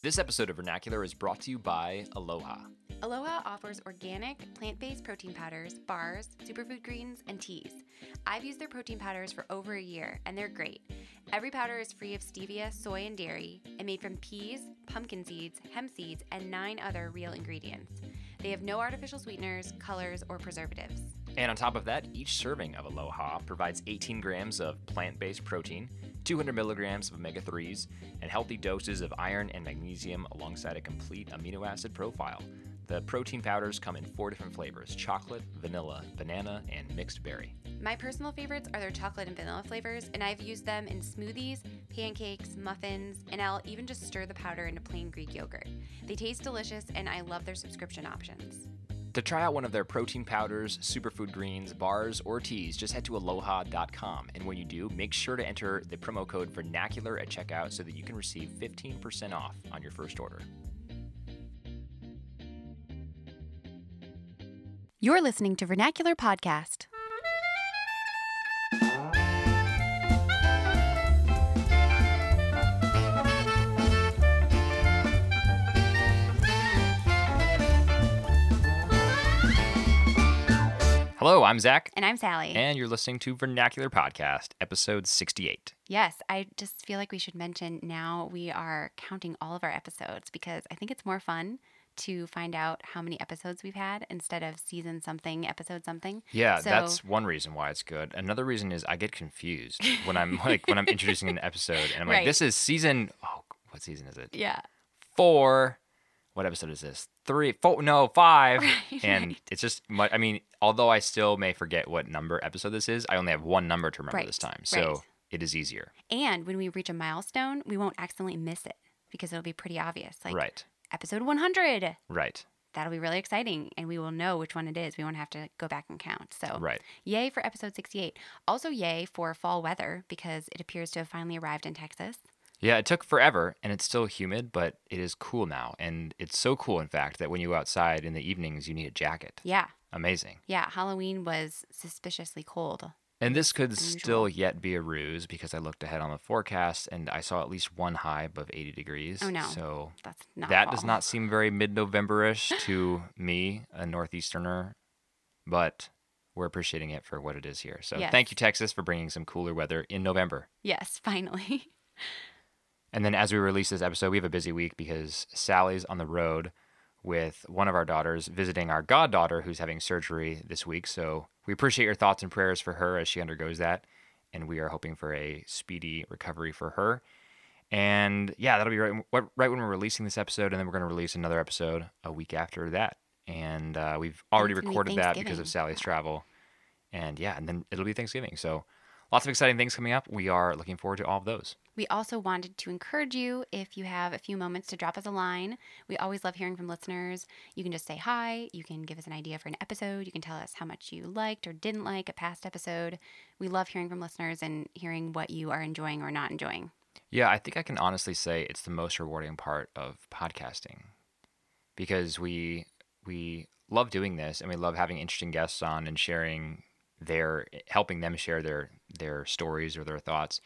This episode of Vernacular is brought to you by Aloha. Aloha offers organic, plant based protein powders, bars, superfood greens, and teas. I've used their protein powders for over a year, and they're great. Every powder is free of stevia, soy, and dairy, and made from peas, pumpkin seeds, hemp seeds, and nine other real ingredients. They have no artificial sweeteners, colors, or preservatives. And on top of that, each serving of Aloha provides 18 grams of plant based protein, 200 milligrams of omega 3s, and healthy doses of iron and magnesium alongside a complete amino acid profile. The protein powders come in four different flavors chocolate, vanilla, banana, and mixed berry. My personal favorites are their chocolate and vanilla flavors, and I've used them in smoothies, pancakes, muffins, and I'll even just stir the powder into plain Greek yogurt. They taste delicious, and I love their subscription options. To try out one of their protein powders, superfood greens, bars, or teas, just head to aloha.com. And when you do, make sure to enter the promo code vernacular at checkout so that you can receive 15% off on your first order. You're listening to Vernacular Podcast. Hello, I'm Zach. And I'm Sally. And you're listening to Vernacular Podcast, episode 68. Yes, I just feel like we should mention now we are counting all of our episodes because I think it's more fun to find out how many episodes we've had instead of season something, episode something. Yeah, So- that's one reason why it's good. Another reason is I get confused when I'm like when I'm introducing an episode and I'm like, this is season oh what season is it? Yeah. Four. What episode is this? Three, four, no, five. Right, and right. it's just mu- I mean, although I still may forget what number episode this is, I only have one number to remember Right, this time. So it is easier. And when we reach a milestone, we won't accidentally miss it because it'll be pretty obvious. Like right. episode 100. Right. That'll be really exciting and we will know which one it is. We won't have to go back and count. So, Right. yay for episode 68. Also, yay for fall weather because it appears to have finally arrived in Texas. Yeah, it took forever and it's still humid, but it is cool now. And it's so cool, in fact, that when you go outside in the evenings, you need a jacket. Yeah. Amazing. Yeah. Halloween was suspiciously cold. And this could Unusual. still yet be a ruse because I looked ahead on the forecast and I saw at least one high above 80 degrees. Oh, no. So That's not that fall. does not seem very mid November ish to me, a Northeasterner, but we're appreciating it for what it is here. So Yes. thank you, Texas, for bringing some cooler weather in November. Yes, finally. And then as we release this episode, we have a busy week because Sally's on the road with one of our daughters visiting our goddaughter who's having surgery this week. So we appreciate your thoughts and prayers for her as she undergoes that. And we are hoping for a speedy recovery for her. And yeah, that'll be right, right when we're releasing this episode. And then we're going to release another episode a week after that. And uh, we've already be recorded that because of Sally's travel. And yeah, and then it'll be Thanksgiving. So lots of exciting things coming up. We are looking forward to all of those. We also wanted to encourage you if you have a few moments to drop us a line. We always love hearing from listeners. You can just say hi. You can give us an idea for an episode. You can tell us how much you liked or didn't like a past episode. We love hearing from listeners and hearing what you are enjoying or not enjoying. Yeah, I think I can honestly say it's the most rewarding part of podcasting because we we love doing this and we love having interesting guests on and sharing their helping them share their their stories or their thoughts.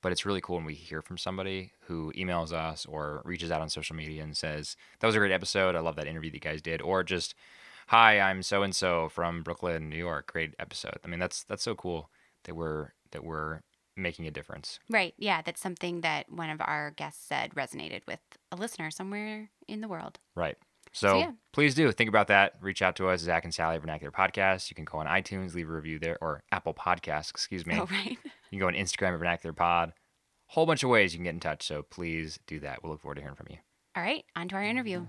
But it's really cool when we hear from somebody who emails us or reaches out on social media and says, "That was a great episode. I love that interview that you guys did," or just, "Hi, I'm so and so from Brooklyn, New York. Great episode." I mean, that's that's so cool that we're that we're making a difference. Right. Yeah. That's something that one of our guests said resonated with a listener somewhere in the world. Right. So, yeah. please do think about that. Reach out to us, Zach and Sally Vernacular Podcast. You can go on iTunes, leave a review there, or Apple Podcasts, excuse me. Oh, right. You can go on Instagram at Vernacular Pod. Whole bunch of ways you can get in touch. So please do that. We'll look forward to hearing from you. All right. On to our interview.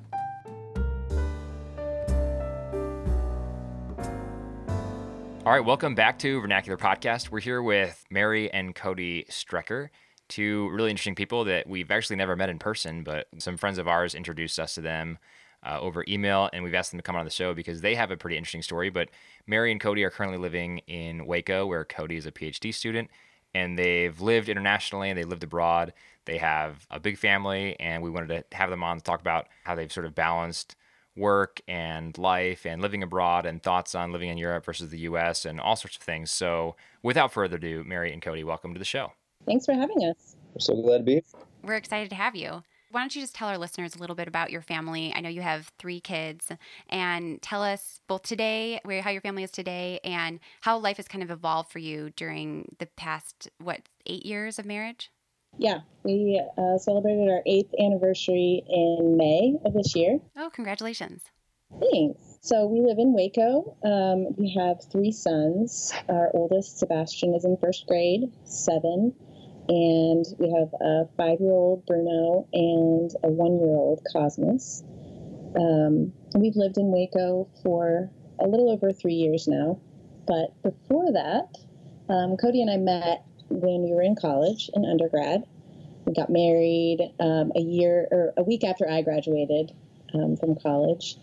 All right, welcome back to Vernacular Podcast. We're here with Mary and Cody Strecker, two really interesting people that we've actually never met in person, but some friends of ours introduced us to them uh, over email, and we've asked them to come on the show because they have a pretty interesting story. But Mary and Cody are currently living in Waco, where Cody is a PhD student, and they've lived internationally and they lived abroad. They have a big family, and we wanted to have them on to talk about how they've sort of balanced work and life and living abroad and thoughts on living in Europe versus the US and all sorts of things. So, without further ado, Mary and Cody, welcome to the show. Thanks for having us. We're so glad to be here. We're excited to have you. Why don't you just tell our listeners a little bit about your family? I know you have three kids, and tell us both today, where how your family is today, and how life has kind of evolved for you during the past what eight years of marriage. Yeah, we uh, celebrated our eighth anniversary in May of this year. Oh, congratulations! Thanks. So we live in Waco. Um, we have three sons. Our oldest, Sebastian, is in first grade, seven. And we have a five year old, Bruno, and a one year old, Cosmos. Um, we've lived in Waco for a little over three years now. But before that, um, Cody and I met when we were in college in undergrad. We got married um, a year or a week after I graduated um, from college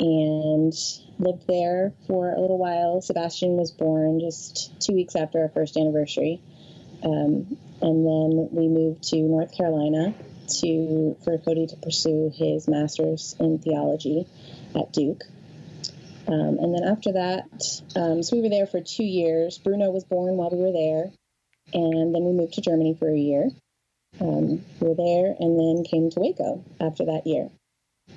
and lived there for a little while. Sebastian was born just two weeks after our first anniversary. Um, and then we moved to North Carolina to for Cody to pursue his master's in theology at Duke. Um, and then after that, um, so we were there for two years. Bruno was born while we were there, and then we moved to Germany for a year. Um, we were there, and then came to Waco after that year.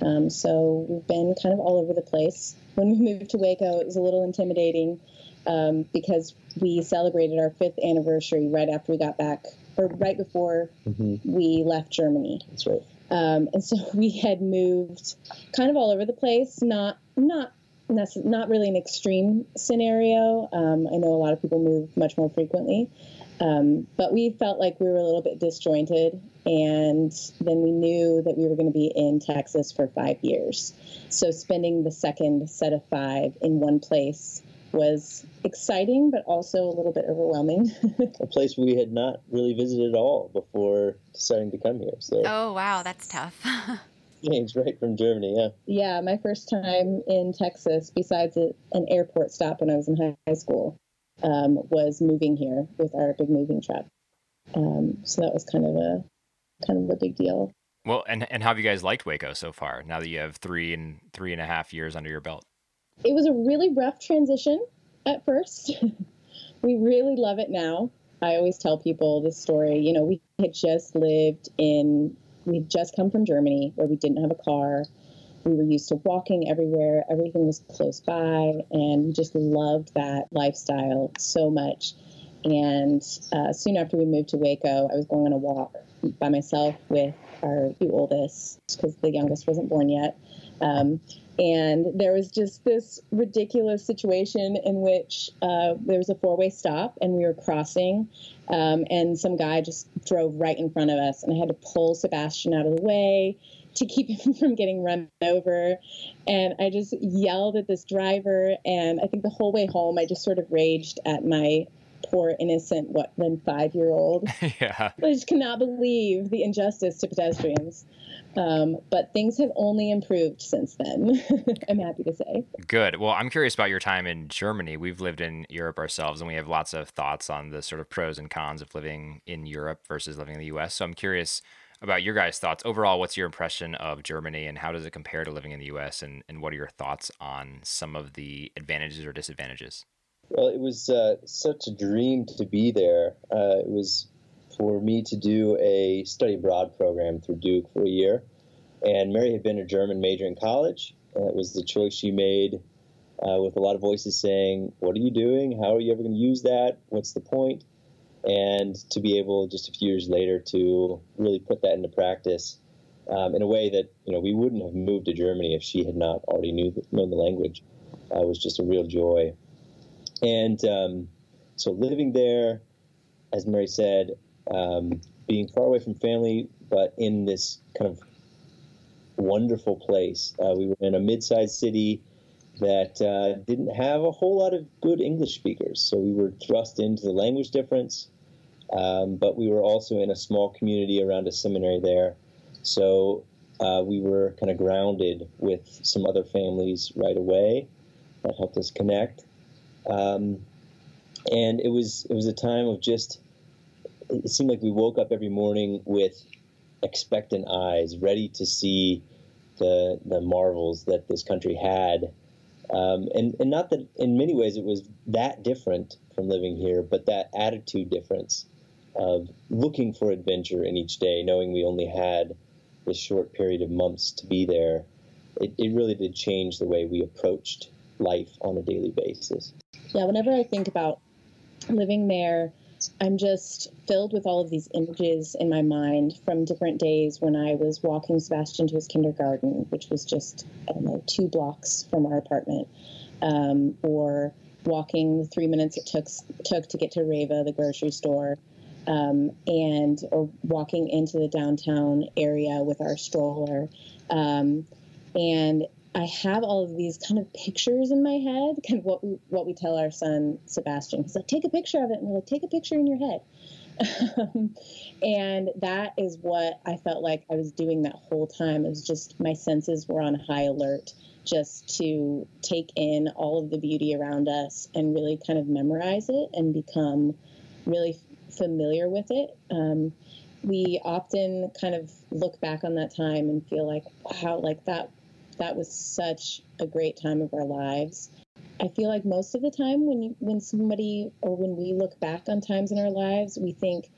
Um, so we've been kind of all over the place. When we moved to Waco, it was a little intimidating um, because we celebrated our fifth anniversary right after we got back, or right before mm-hmm. we left Germany. That's right. Um, and so we had moved kind of all over the place, not not not really an extreme scenario. Um, I know a lot of people move much more frequently, um, but we felt like we were a little bit disjointed and then we knew that we were going to be in Texas for five years. So spending the second set of five in one place was exciting, but also a little bit overwhelming. a place we had not really visited at all before deciding to come here. So. Oh wow, that's tough. Changed right from Germany, yeah. Yeah, my first time in Texas, besides an airport stop when I was in high school, um, was moving here with our big moving truck. Um, so that was kind of a kind of a big deal. Well, and and how have you guys liked Waco so far? Now that you have three and three and a half years under your belt, it was a really rough transition at first. we really love it now. I always tell people this story. You know, we had just lived in, we'd just come from Germany where we didn't have a car. We were used to walking everywhere. Everything was close by, and we just loved that lifestyle so much. And uh, soon after we moved to Waco, I was going on a walk by myself with our two oldest because the youngest wasn't born yet. Um, and there was just this ridiculous situation in which uh, there was a four way stop and we were crossing, um, and some guy just drove right in front of us, and I had to pull Sebastian out of the way to keep him from getting run over. And I just yelled at this driver, and I think the whole way home, I just sort of raged at my poor innocent what then five year old. yeah. I just cannot believe the injustice to pedestrians. Um, but things have only improved since then. I'm happy to say. Good. Well, I'm curious about your time in Germany. We've lived in Europe ourselves, and we have lots of thoughts on the sort of pros and cons of living in Europe versus living in the U.S. So I'm curious about your guys' thoughts overall. What's your impression of Germany, and how does it compare to living in the U.S. and, and what are your thoughts on some of the advantages or disadvantages? Well, it was uh, such a dream to be there. Uh, it was for me to do a study abroad program through Duke for a year. And Mary had been a German major in college. And it was the choice she made uh, with a lot of voices saying, What are you doing? How are you ever going to use that? What's the point? And to be able just a few years later to really put that into practice um, in a way that you know we wouldn't have moved to Germany if she had not already knew known the language uh, was just a real joy. And um, so living there, as Mary said, um, being far away from family, but in this kind of wonderful place. Uh, we were in a mid-sized city that uh, didn't have a whole lot of good English speakers, so we were thrust into the language difference. Um, but we were also in a small community around a seminary there, so uh, we were kind of grounded with some other families right away. That helped us connect. Um, and it was it was a time of just it seemed like we woke up every morning with expectant eyes, ready to see the the marvels that this country had. Um, and and not that in many ways it was that different from living here, but that attitude difference of looking for adventure in each day, knowing we only had this short period of months to be there, it, it really did change the way we approached life on a daily basis. Yeah, whenever I think about living there, I'm just filled with all of these images in my mind from different days when I was walking Sebastian to his kindergarten, which was just, I don't know, two blocks from our apartment, um, or walking the three minutes it took, took to get to Rewe, the grocery store, um, and or walking into the downtown area with our stroller. Um, and I have all of these kind of pictures in my head, kind of what we what we tell our son Sebastian. He's like, take a picture of it, and we're like, take a picture in your head. and that is what I felt like I was doing that whole time. It was just my senses were on high alert, just to take in all of the beauty around us and really kind of memorize it and become really familiar with it. Um, we often kind of look back on that time and feel like, wow, like that that was such a great time of our lives. I feel like most of the time when you, when somebody or when we look back on times in our lives, we think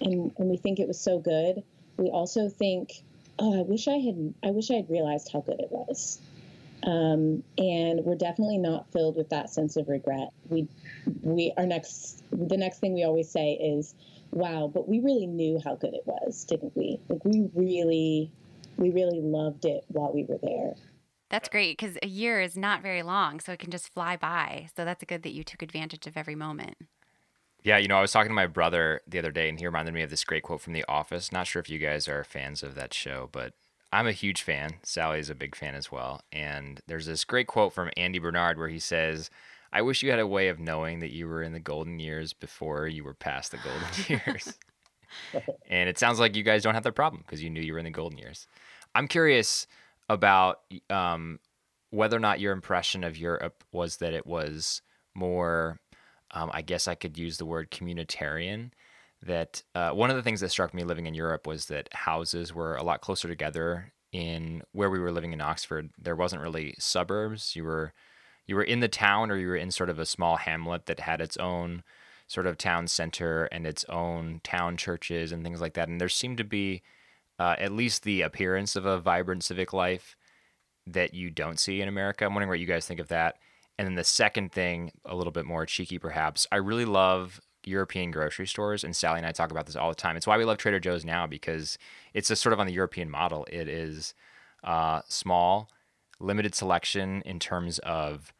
and, and we think it was so good. We also think, oh, I wish I had I wish I had realized how good it was. Um, and we're definitely not filled with that sense of regret. We we our next the next thing we always say is, "Wow, but we really knew how good it was, didn't we? Like we really we really loved it while we were there. That's great because a year is not very long, so it can just fly by. So that's good that you took advantage of every moment. Yeah, you know, I was talking to my brother the other day, and he reminded me of this great quote from The Office. Not sure if you guys are fans of that show, but I'm a huge fan. Sally is a big fan as well. And there's this great quote from Andy Bernard where he says, I wish you had a way of knowing that you were in the golden years before you were past the golden years. and it sounds like you guys don't have that problem because you knew you were in the golden years. I'm curious about um, whether or not your impression of Europe was that it was more, um, I guess I could use the word communitarian. That uh, one of the things that struck me living in Europe was that houses were a lot closer together. In where we were living in Oxford, there wasn't really suburbs. You were you were in the town, or you were in sort of a small hamlet that had its own sort of town center and its own town churches and things like that. And there seemed to be uh, at least the appearance of a vibrant civic life that you don't see in America. I'm wondering what you guys think of that. And then the second thing, a little bit more cheeky perhaps, I really love European grocery stores, and Sally and I talk about this all the time. It's why we love Trader Joe's now because it's a sort of on the European model. It is uh, small, limited selection in terms of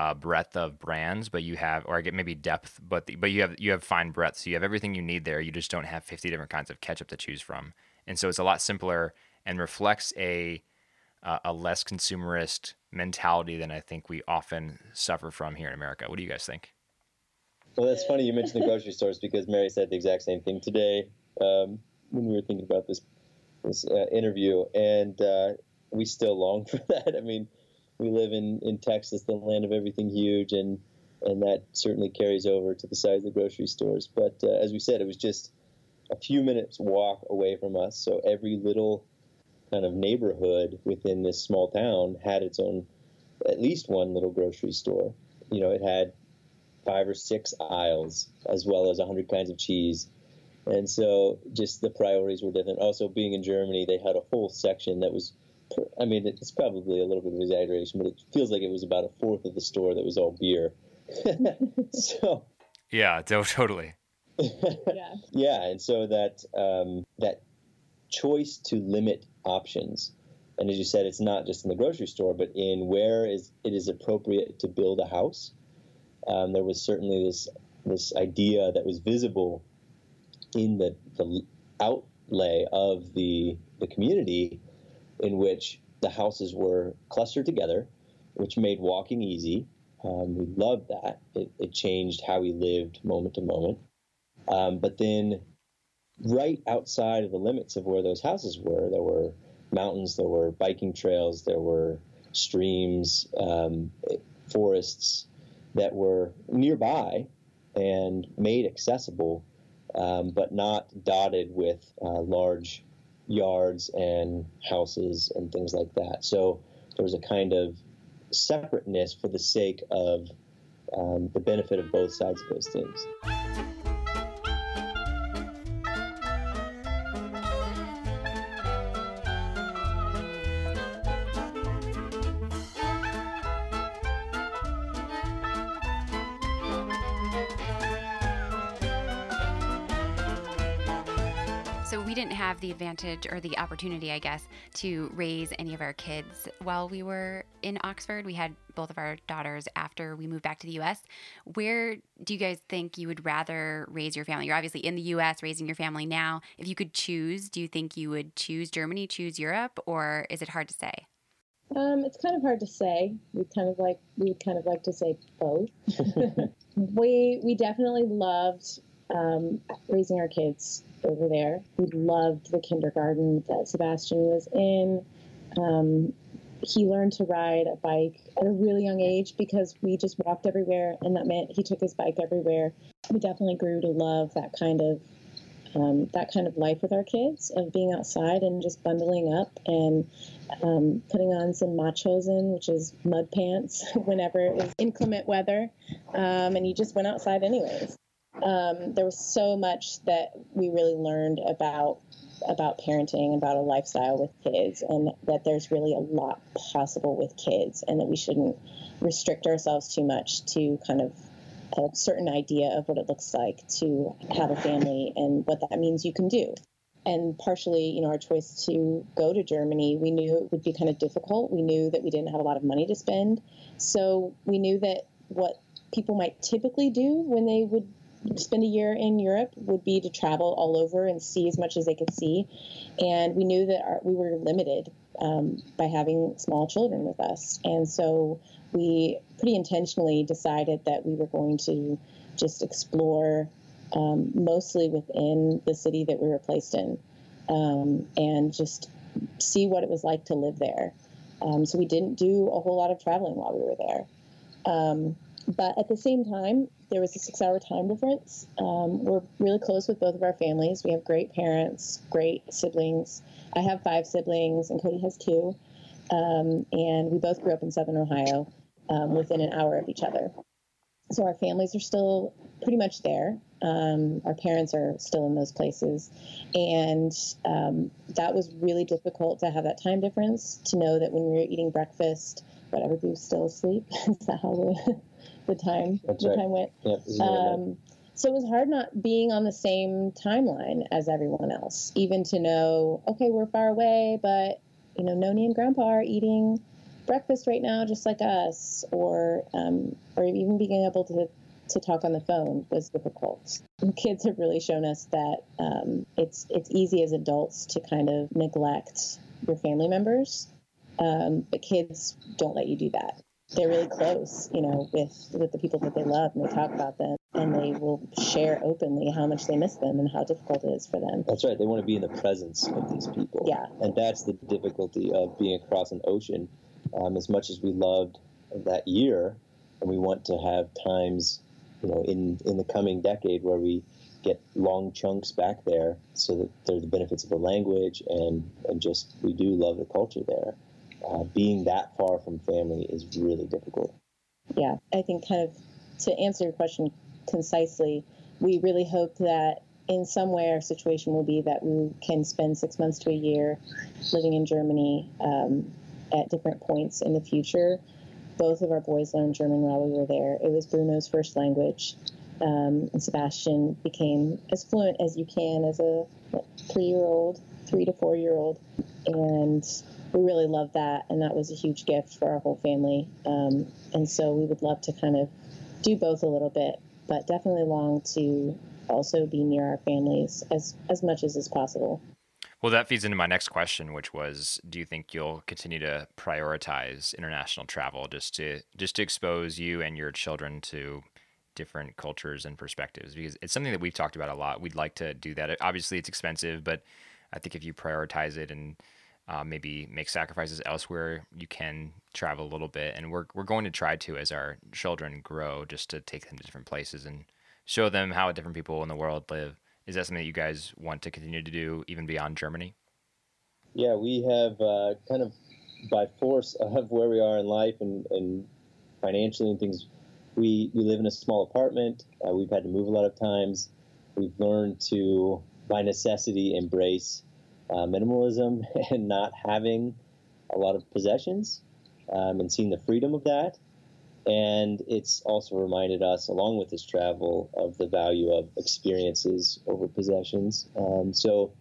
uh, breadth of brands, but you have, or I get maybe depth, but the, but you have you have fine breadth. So you have everything you need there. You just don't have 50 different kinds of ketchup to choose from and so it's a lot simpler and reflects a uh, a less consumerist mentality than I think we often suffer from here in America. What do you guys think? Well, that's funny you mentioned the grocery stores because Mary said the exact same thing today um, when we were thinking about this this uh, interview, and uh, we still long for that. I mean, we live in in Texas, the land of everything huge, and and that certainly carries over to the size of the grocery stores. But uh, as we said, it was just a few minutes walk away from us. So every little kind of neighborhood within this small town had its own, at least one little grocery store. You know, it had five or six aisles as well as a hundred kinds of cheese. And so just the priorities were different. Also, being in Germany, they had a whole section that was, I mean, it's probably a little bit of exaggeration, but it feels like it was about a fourth of the store that was all beer. so. Yeah, totally. yeah. Yeah, and so that um, that choice to limit options, and as you said, it's not just in the grocery store, but in where is it is appropriate to build a house. Um, there was certainly this this idea that was visible in the the outlay of the the community, in which the houses were clustered together, which made walking easy. Um, we loved that. It, it changed how we lived moment to moment. Um, but then, right outside of the limits of where those houses were, there were mountains, there were biking trails, there were streams, um, forests that were nearby and made accessible, um, but not dotted with uh, large yards and houses and things like that. So there was a kind of separateness for the sake of um, the benefit of both sides of those things. So we didn't have the advantage or the opportunity, I guess, to raise any of our kids while we were in Oxford. We had both of our daughters after we moved back to the US. Where do you guys think you would rather raise your family? You're obviously in the US raising your family now. If you could choose, do you think you would choose Germany, choose Europe, or is it hard to say? Um, it's kind of hard to say. We kind of like we kind of like to say both. we we definitely loved um, raising our kids over there. We loved the kindergarten that Sebastian was in. Um, he learned to ride a bike at a really young age because we just walked everywhere, and that meant he took his bike everywhere. We definitely grew to love that kind of um, that kind of life with our kids of being outside and just bundling up and um, putting on some Matschhosen, which is mud pants, whenever it was inclement weather, um, and you just went outside anyways. Um, there was so much that we really learned about about parenting, about a lifestyle with kids, and that there's really a lot possible with kids, and that we shouldn't restrict ourselves too much to kind of a certain idea of what it looks like to have a family and what that means you can do. And partially, you know, our choice to go to Germany, we knew it would be kind of difficult. We knew that we didn't have a lot of money to spend. So we knew that what people might typically do when they would spend a year in Europe would be to travel all over and see as much as they could see. And we knew that our, we were limited um, by having small children with us. And so we pretty intentionally decided that we were going to just explore um, mostly within the city that we were placed in um, and just see what it was like to live there. Um, so we didn't do a whole lot of traveling while we were there. But at the same time, there was a six hour time difference. Um, we're really close with both of our families. We have great parents, great siblings. I have five siblings, and Cody has two. Um, and we both grew up in Southern Ohio um, within an hour of each other. So our families are still pretty much there. Um, our parents are still in those places. And um, that was really difficult to have that time difference, to know that when we were eating breakfast, whatever, we were still asleep. Is that how the, the time That's the right. time went? Yep, Um, so it was hard not being on the same timeline as everyone else, even to know, okay, we're far away, but you know, Noni and Grandpa are eating breakfast right now, just like us, or um, or even being able to to talk on the phone was difficult. Kids have really shown us that um, it's it's easy as adults to kind of neglect your family members, um, but kids don't let you do that. They're really close, you know, with with the people that they love, and they talk about them, and they will share openly how much they miss them and how difficult it is for them. That's right. They want to be in the presence of these people. Yeah. And that's the difficulty of being across an ocean. Um, as much as we loved that year, and we want to have times, you know, in in the coming decade where we get long chunks back there, so that there's the benefits of the language and and just we do love the culture there. Uh, being that far from family is really difficult. yeah, I think kind of to answer your question concisely, we really hope that in some way our situation will be that we can spend six months to a year living in Germany um, at different points in the future. Both of our boys learned German while we were there. It was Bruno's first language. Um, and Sebastian became as fluent as you can as a three year old, three to four year old. And we really loved that. And that was a huge gift for our whole family. Um, and so we would love to kind of do both a little bit, but definitely long to also be near our families as, as much as is possible. Well, that feeds into my next question, which was, do you think you'll continue to prioritize international travel just to just to expose you and your children to different cultures and perspectives? Because it's something that we've talked about a lot. We'd like to do that. Obviously, it's expensive, but I think if you prioritize it and uh, maybe make sacrifices elsewhere, you can travel a little bit. And we're we're going to try to as our children grow, just to take them to different places and show them how different people in the world live. Is that something that you guys want to continue to do even beyond Germany? Yeah, we have uh, kind of by force of where we are in life and, and financially and things, we, we live in a small apartment. Uh, we've had to move a lot of times. We've learned to, by necessity, embrace uh, minimalism and not having a lot of possessions um, and seeing the freedom of that. And it's also reminded us, along with this travel, of the value of experiences over possessions. Um, so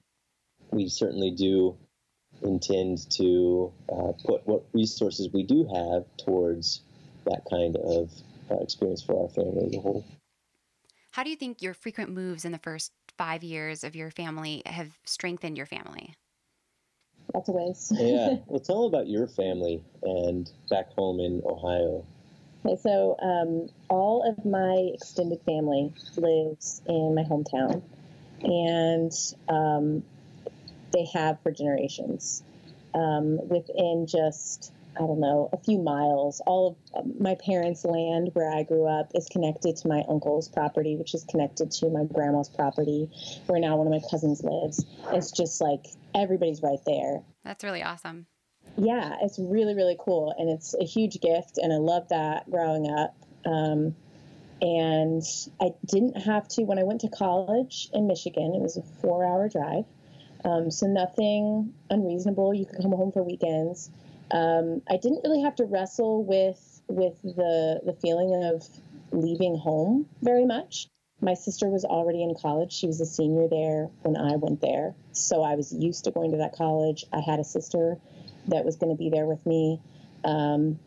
we certainly do intend to uh, put what resources we do have towards that kind of uh, experience for our family as a whole. How do you think your frequent moves in the first five years of your family have strengthened your family? Lots of ways. yeah. Well, tell about your family and back home in Ohio. Okay, so um, all of my extended family lives in my hometown, and um, they have for generations. Um, within just I don't know, a few miles. All of um, my parents' land where I grew up is connected to my uncle's property, which is connected to my grandma's property, where now one of my cousins lives. It's just like everybody's right there. That's really awesome. Yeah, it's really, really cool. And it's a huge gift. And I love that growing up. Um, and I didn't have to, when I went to college in Michigan, it was a four hour drive. Um, so nothing unreasonable. You could come home for weekends. Um, I didn't really have to wrestle with with the the feeling of leaving home very much. My sister was already in college. She was a senior there when I went there. So I was used to going to that college. I had a sister that was going to be there with me. Um,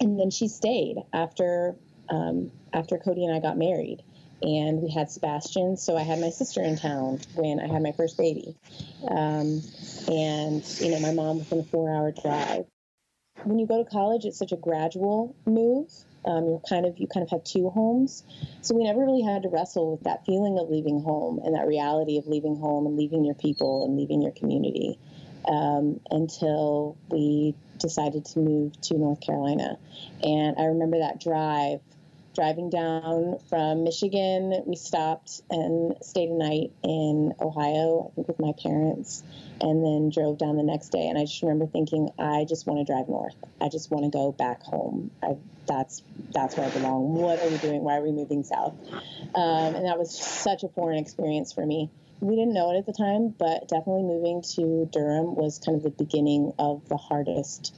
and then she stayed after um, after Cody and I got married. And we had Sebastian. So I had my sister in town when I had my first baby. Um, and, you know, my mom was in a four hour drive when you go to college, it's such a gradual move. Um, you're kind of you kind of have two homes, so we never really had to wrestle with that feeling of leaving home and that reality of leaving home and leaving your people and leaving your community um, until we decided to move to North Carolina. And I remember that drive driving down from Michigan, we stopped and stayed a night in Ohio, I think with my parents, and then drove down the next day. And I just remember thinking, I just want to drive north. I just want to go back home. I, that's that's where I belong. What are we doing? Why are we moving south? Um, and that was such a foreign experience for me. We didn't know it at the time, but definitely moving to Durham was kind of the beginning of the hardest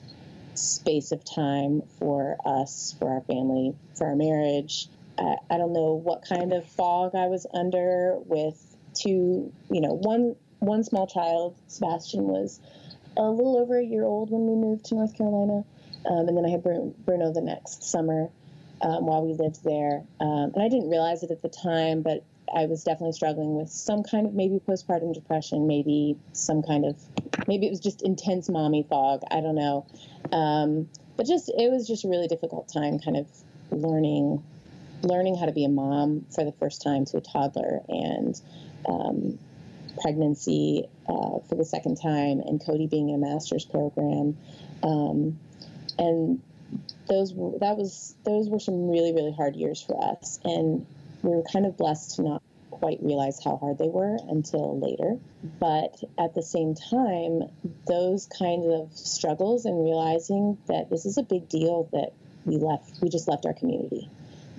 space of time for us, for our family, for our marriage. I, I don't know what kind of fog I was under with two, you know, one one small child. Sebastian was a little over a year old when we moved to North Carolina, um, and then I had Bruno the next summer um, while we lived there. Um, and I didn't realize it at the time, but I was definitely struggling with some kind of maybe postpartum depression, maybe some kind of maybe it was just intense mommy fog. I don't know. Um, but just it was just a really difficult time, kind of learning learning how to be a mom for the first time to a toddler and um, pregnancy uh, for the second time and Cody being in a master's program. Um, and those that was those were some really really hard years for us and we were kind of blessed to not quite realize how hard they were until later. But at the same time, those kinds of struggles and realizing that this is a big deal that we left, we just left our community,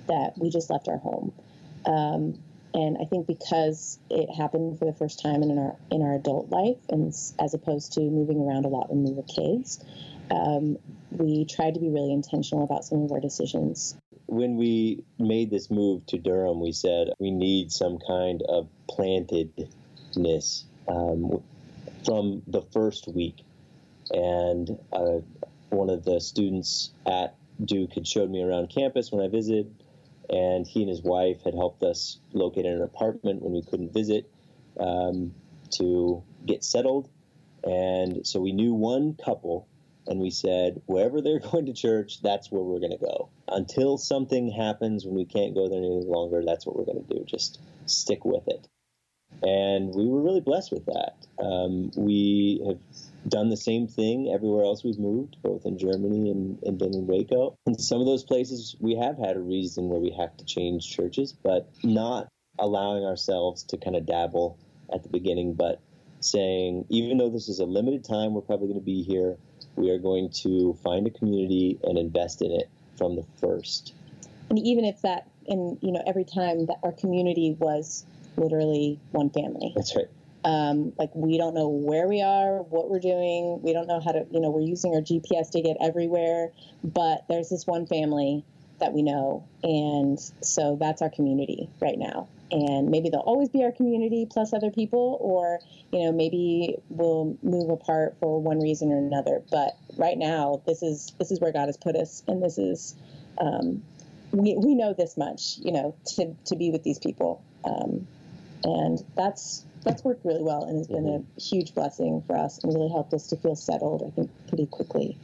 that we just left our home. Um, and I think because it happened for the first time in our in our adult life, and as opposed to moving around a lot when we were kids, um, we tried to be really intentional about some of our decisions when we made this move to Durham, we said we need some kind of plantedness um, from the first week. And uh, one of the students at Duke had showed me around campus when I visited, and he and his wife had helped us locate an apartment when we couldn't visit um, to get settled. And so we knew one couple and we said wherever they're going to church, that's where we're going to go. Until something happens when we can't go there any longer, that's what we're going to do. Just stick with it. And we were really blessed with that. Um, we have done the same thing everywhere else we've moved, both in Germany and, and then in Waco. In some of those places, we have had a reason where we have to change churches, but not allowing ourselves to kind of dabble at the beginning, but saying, even though this is a limited time, we're probably going to be here we are going to find a community and invest in it from the first. And even if that, and you know, every time that our community was literally one family. That's right. Um, like we don't know where we are, what we're doing. We don't know how to, you know, we're using our GPS to get everywhere, but there's this one family that we know, and so that's our community right now. And maybe they'll always be our community plus other people, or you know maybe we'll move apart for one reason or another. But right now, this is this is where God has put us, and this is um, we we know this much, you know, to to be with these people, um, and that's that's worked really well and has been a huge blessing for us and really helped us to feel settled. I think pretty quickly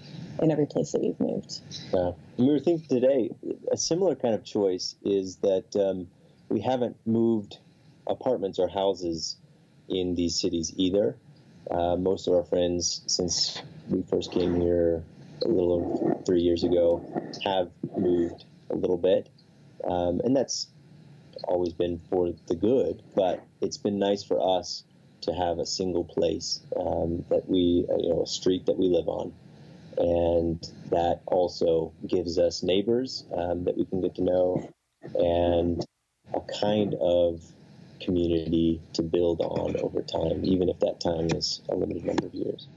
in every place that we've moved. Yeah. And we were thinking today, a similar kind of choice is that um, we haven't moved apartments or houses in these cities either. Uh, most of our friends, since we first came here a little over three years ago, have moved a little bit. Um, and that's always been for the good, but it's been nice for us to have a single place um, that we, you know, a street that we live on. And that also gives us neighbors um, that we can get to know and a kind of community to build on over time, even if that time is a limited number of years.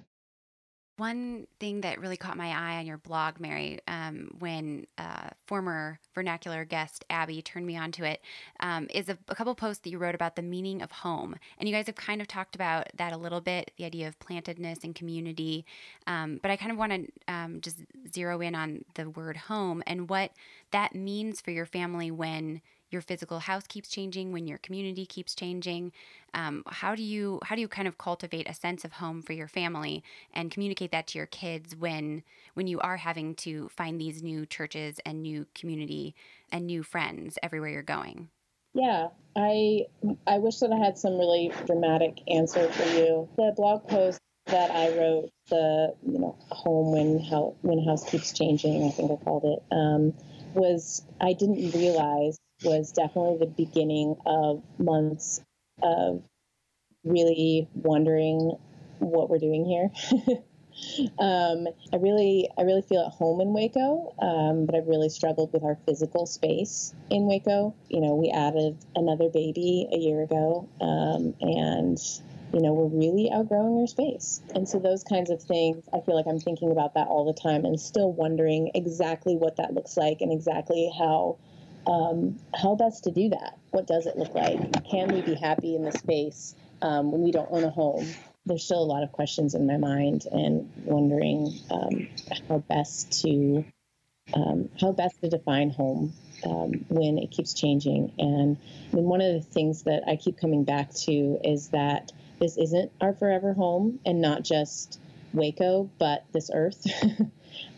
One thing that really caught my eye on your blog, Mary, um, when uh, former vernacular guest Abby turned me onto it, um, is a, a, couple posts that you wrote about the meaning of home. And you guys have kind of talked about that a little bit, the idea of plantedness and community. Um, but I kind of want to um, just zero in on the word home and what that means for your family when your physical house keeps changing, when your community keeps changing. Um, how do you how do you kind of cultivate a sense of home for your family and communicate that to your kids when when you are having to find these new churches and new community and new friends everywhere you're going? Yeah, I I wish that I had some really dramatic answer for you. The blog post that I wrote, the you know home when how when house keeps changing, I think I called it, um, was I didn't realize was definitely the beginning of months of really wondering what we're doing here. um, I really, I really feel at home in Waco, um, but I've really struggled with our physical space in Waco. You know, we added another baby a year ago, um, and you know, we're really outgrowing our space. And so those kinds of things, I feel like I'm thinking about that all the time and still wondering exactly what that looks like and exactly how um, how best to do that. What does it look like? Can we be happy in the space um, when we don't own a home? There's still a lot of questions in my mind and wondering um, how best to um, how best to define home um, when it keeps changing. And one of the things that I keep coming back to is that this isn't our forever home, and not just Waco, but this earth.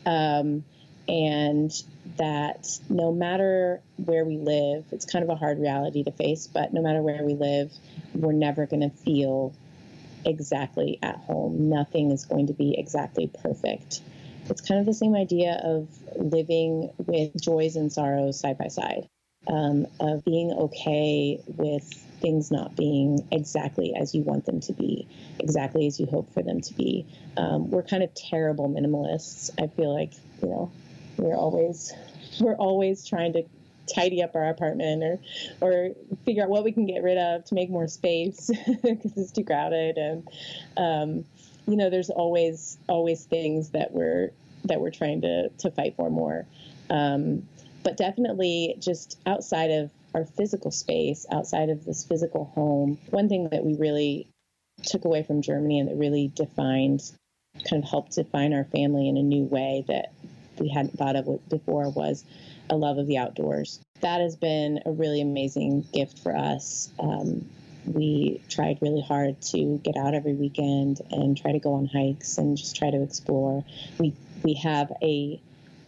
Um, and that no matter where we live, it's kind of a hard reality to face, but no matter where we live, we're never going to feel exactly at home. Nothing is going to be exactly perfect. It's kind of the same idea of living with joys and sorrows side by side, um, of being okay with things not being exactly as you want them to be, exactly as you hope for them to be. Um, we're kind of terrible minimalists. I feel like, you know, we're always we're always trying to tidy up our apartment or or figure out what we can get rid of to make more space because it's too crowded. And um, you know there's always always things that we're that we're trying to to fight for more. Um, but definitely just outside of our physical space outside of this physical home one thing that we really took away from germany and that really defined kind of helped define our family in a new way that we hadn't thought of before was a love of the outdoors. That has been a really amazing gift for us. Um, we tried really hard to get out every weekend and try to go on hikes and just try to explore. We we have a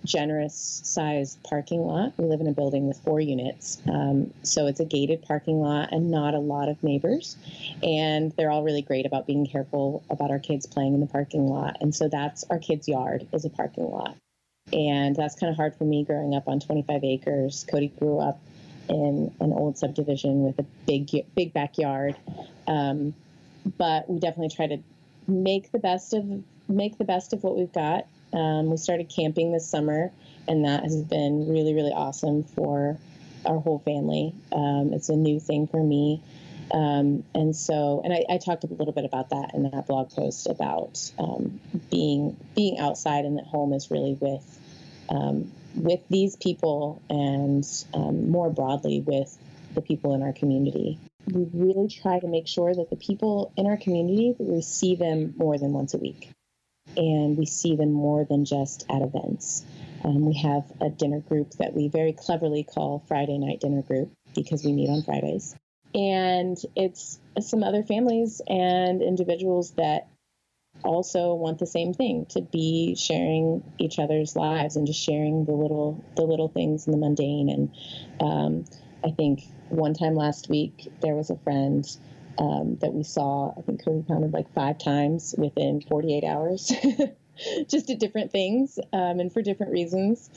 generous sized parking lot. We live in a building with four units. Um, so it's a gated parking lot and not a lot of neighbors. And they're all really great about being careful about our kids playing in the parking lot. And so that's our kids' yard is a parking lot and that's kind of hard for me growing up on 25 acres. Cody grew up in an old subdivision with a big big backyard, um, but we definitely try to make the best of make the best of what we've got. Um, we started camping this summer, and that has been really really awesome for our whole family. Um, it's a new thing for me. Um, and so, and I, I, talked a little bit about that in that blog post about um, being being outside and that home is really with um, with these people and um, more broadly with the people in our community. We really try to make sure that the people in our community, we see them more than once a week. And we see them more than just at events. Um, we have a dinner group that we very cleverly call Friday Night Dinner Group because we meet on Fridays. And it's some other families and individuals that also want the same thing to be sharing each other's lives and just sharing the little the little things and the mundane. And um, i think one time last week there was a friend um, that we saw i think we counted like five times within 48 hours just at different things um, and for different reasons.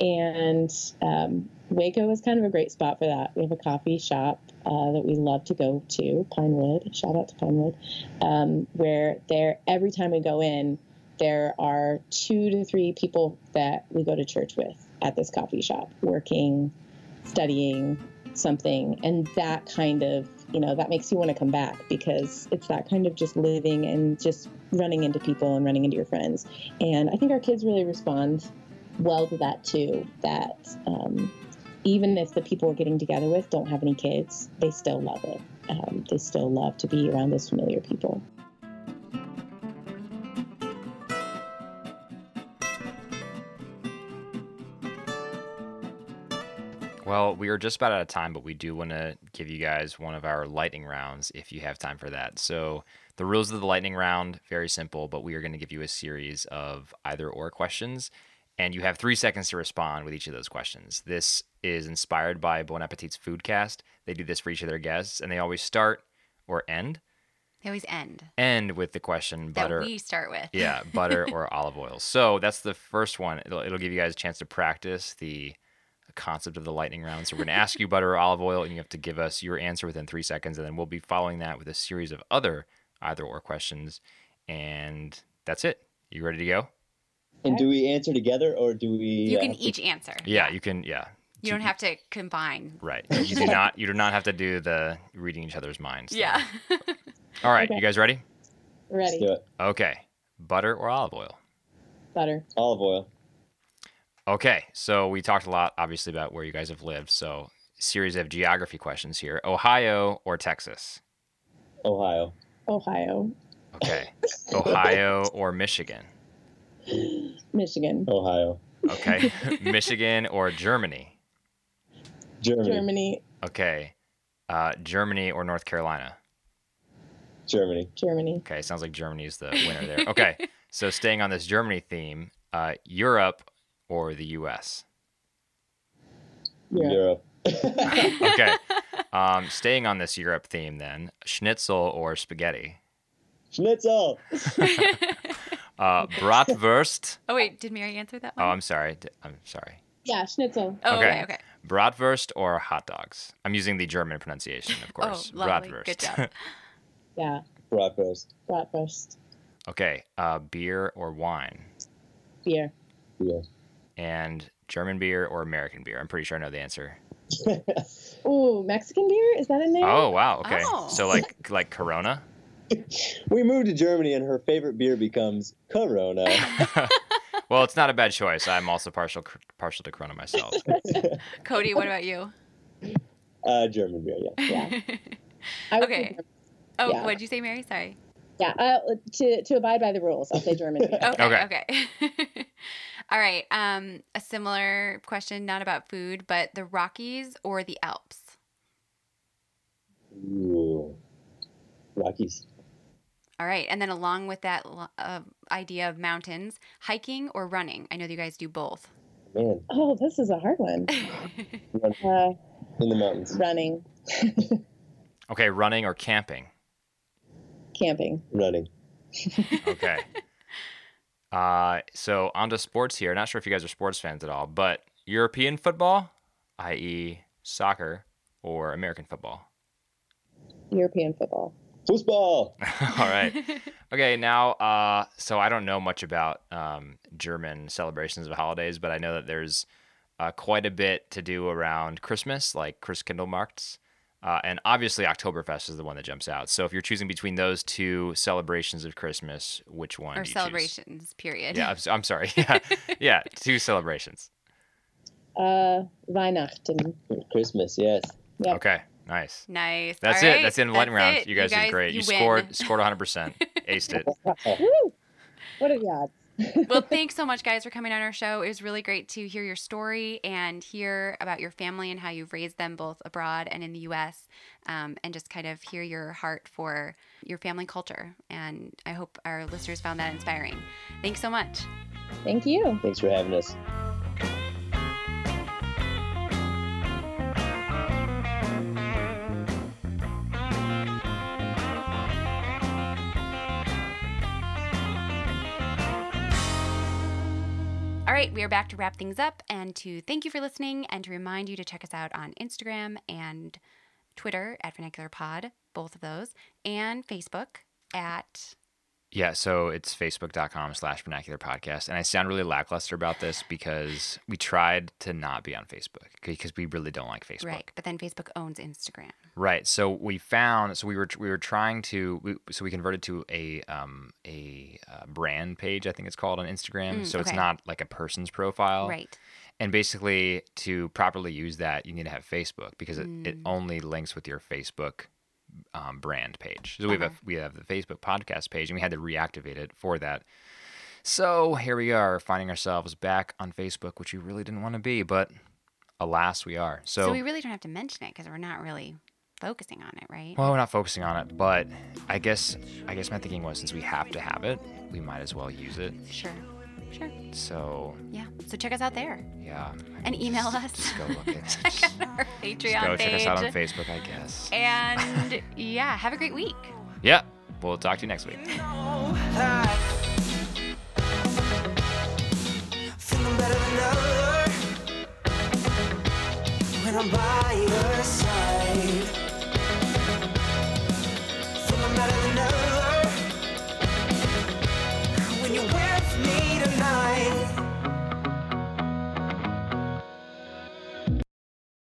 And um, waco is kind of a great spot for that we have a coffee shop uh, that we love to go to, Pinewood. Shout out to Pinewood, um, where there every time we go in, there are two to three people that we go to church with at this coffee shop, working, studying something, and that kind of you know that makes you want to come back because it's that kind of just living and just running into people and running into your friends, and I think our kids really respond well to that too. That um, even if the people we're getting together with don't have any kids, they still love it. Um, they still love to be around those familiar people. Well, we are just about out of time, but we do want to give you guys one of our lightning rounds if you have time for that. So, the rules of the lightning round very simple, but we are going to give you a series of either or questions and you have three seconds to respond with each of those questions. This is inspired by Bon Appetit's Foodcast. They do this for each of their guests, and they always start or end. They always end. End with the question butter. That we start with. yeah, butter or olive oil. So that's the first one. It'll, it'll give you guys a chance to practice the concept of the lightning round. So we're going to ask you butter or olive oil, and you have to give us your answer within three seconds, and then we'll be following that with a series of other either or questions. And that's it. You ready to go? And do we answer together or do we? You can uh, each answer. Yeah, you can. Yeah, You don't have to combine. right. You do not. You do not have to do the reading each other's minds. thing. Yeah. All right, Okay. you guys ready? let's Ready? do it. Okay. Butter or olive oil? Butter. Olive oil. Okay. So we talked a lot, obviously, about where you guys have lived. So series of geography questions here: Ohio or Texas? Ohio. Ohio. Okay. Ohio or Michigan? Michigan. Ohio. Okay. Michigan or Germany? Germany. Germany. Okay. Uh, Germany or North Carolina? Germany. Germany. Okay, sounds like Germany is the winner there. Okay, so staying on this Germany theme, uh, Europe or the U.S. Europe. Europe. Okay, um, staying on this Europe theme, then schnitzel or spaghetti, Schnitzel. uh, bratwurst. oh wait, did Mary answer that Oh, one? I'm sorry. I'm sorry. Yeah, schnitzel. oh, okay. okay, okay. Bratwurst or hot dogs. I'm using the German pronunciation, of course. Oh, lovely. Bratwurst. Good job. Yeah, Bratwurst. bratwurst. okay, uh, beer or wine, Beer. Beer. and German beer or American beer. I'm pretty sure I know the answer. Ooh, Mexican beer? Is that in there? Oh wow. Okay, Oh. so like like Corona. we moved to Germany and her favorite beer becomes Corona. Well, it's not a bad choice. I'm also partial partial to Corona myself. Cody, what about you? uh, German beer, yeah. Yeah. Okay. say- oh, Yeah. what did you say, Mary? Sorry. Yeah, uh, to, to abide by the rules, I'll say German beer. Okay. Okay. Okay. All right. Um, a similar question, not about food, but the Rockies or the Alps. Ooh. Rockies. All right, and then along with that uh, idea of mountains, hiking or running. I know that you guys do both. Man, Oh, this is a hard one. Uh, in the mountains. running, Okay, running or camping. camping. Running. Okay. uh, so on to sports here. Not sure if you guys are sports fans at all, but European football, i.e., soccer, or American football. European football. Football. all right. Okay, now, uh, so I don't know much about um, German celebrations of holidays, but I know that there's uh, quite a bit to do around Christmas, like Christkindlmarkts. Uh, and obviously, Oktoberfest is the one that jumps out. So if you're choosing between those two celebrations of Christmas, which one or do you choose? celebrations, period. Yeah, I'm, s- I'm sorry. Yeah, yeah, two celebrations. Uh, Weihnachten. Christmas, yes. Yep. Okay, nice. Nice. That's All it. right, That's the end of the lightning that's round. it. You guys, did great. You, win. scored scored 100%. Aced it. What are the odds? well, thanks so much, guys, for coming on our show. It was really great to hear your story and hear about your family and how you've raised them both abroad and in the U.S., um, and just kind of hear your heart for your family culture. And I hope our listeners found that inspiring. Thanks so much. Thank you. Thanks for having us. Right, we are back to wrap things up and to thank you for listening and to remind you to check us out on Instagram and Twitter at Vernacular Pod, both of those, and Facebook at Yeah, so it's facebook.com slash vernacular podcast. And I sound really lackluster about this because we tried to not be on Facebook because we really don't like Facebook. right, but then Facebook owns Instagram. Right. So we found. So we were we were trying to. We, so we converted to a um a uh, brand page. I think it's called on Instagram. Mm, so it's not like a person's profile. Right. And basically, to properly use that, you need to have Facebook because it, it Mm. only links with your Facebook um, brand page. So we have a, we have the Facebook podcast page, and we had to reactivate it for that. So here we are, finding ourselves back on Facebook, which we really didn't want to be, but alas, we are. So, we really don't have to mention it because we're not really focusing on it, right? Well, we're not focusing on it, but I guess I guess my thinking was since we have to have it, we might as well use it. Sure. Sure. So Yeah. So check us out there yeah. I and guess email us. Just go look at check out our just Patreon go page. check us out on Facebook, I guess. And yeah, have a great week. Yeah. We'll talk to you next week. Feeling better than ever when I'm by your side.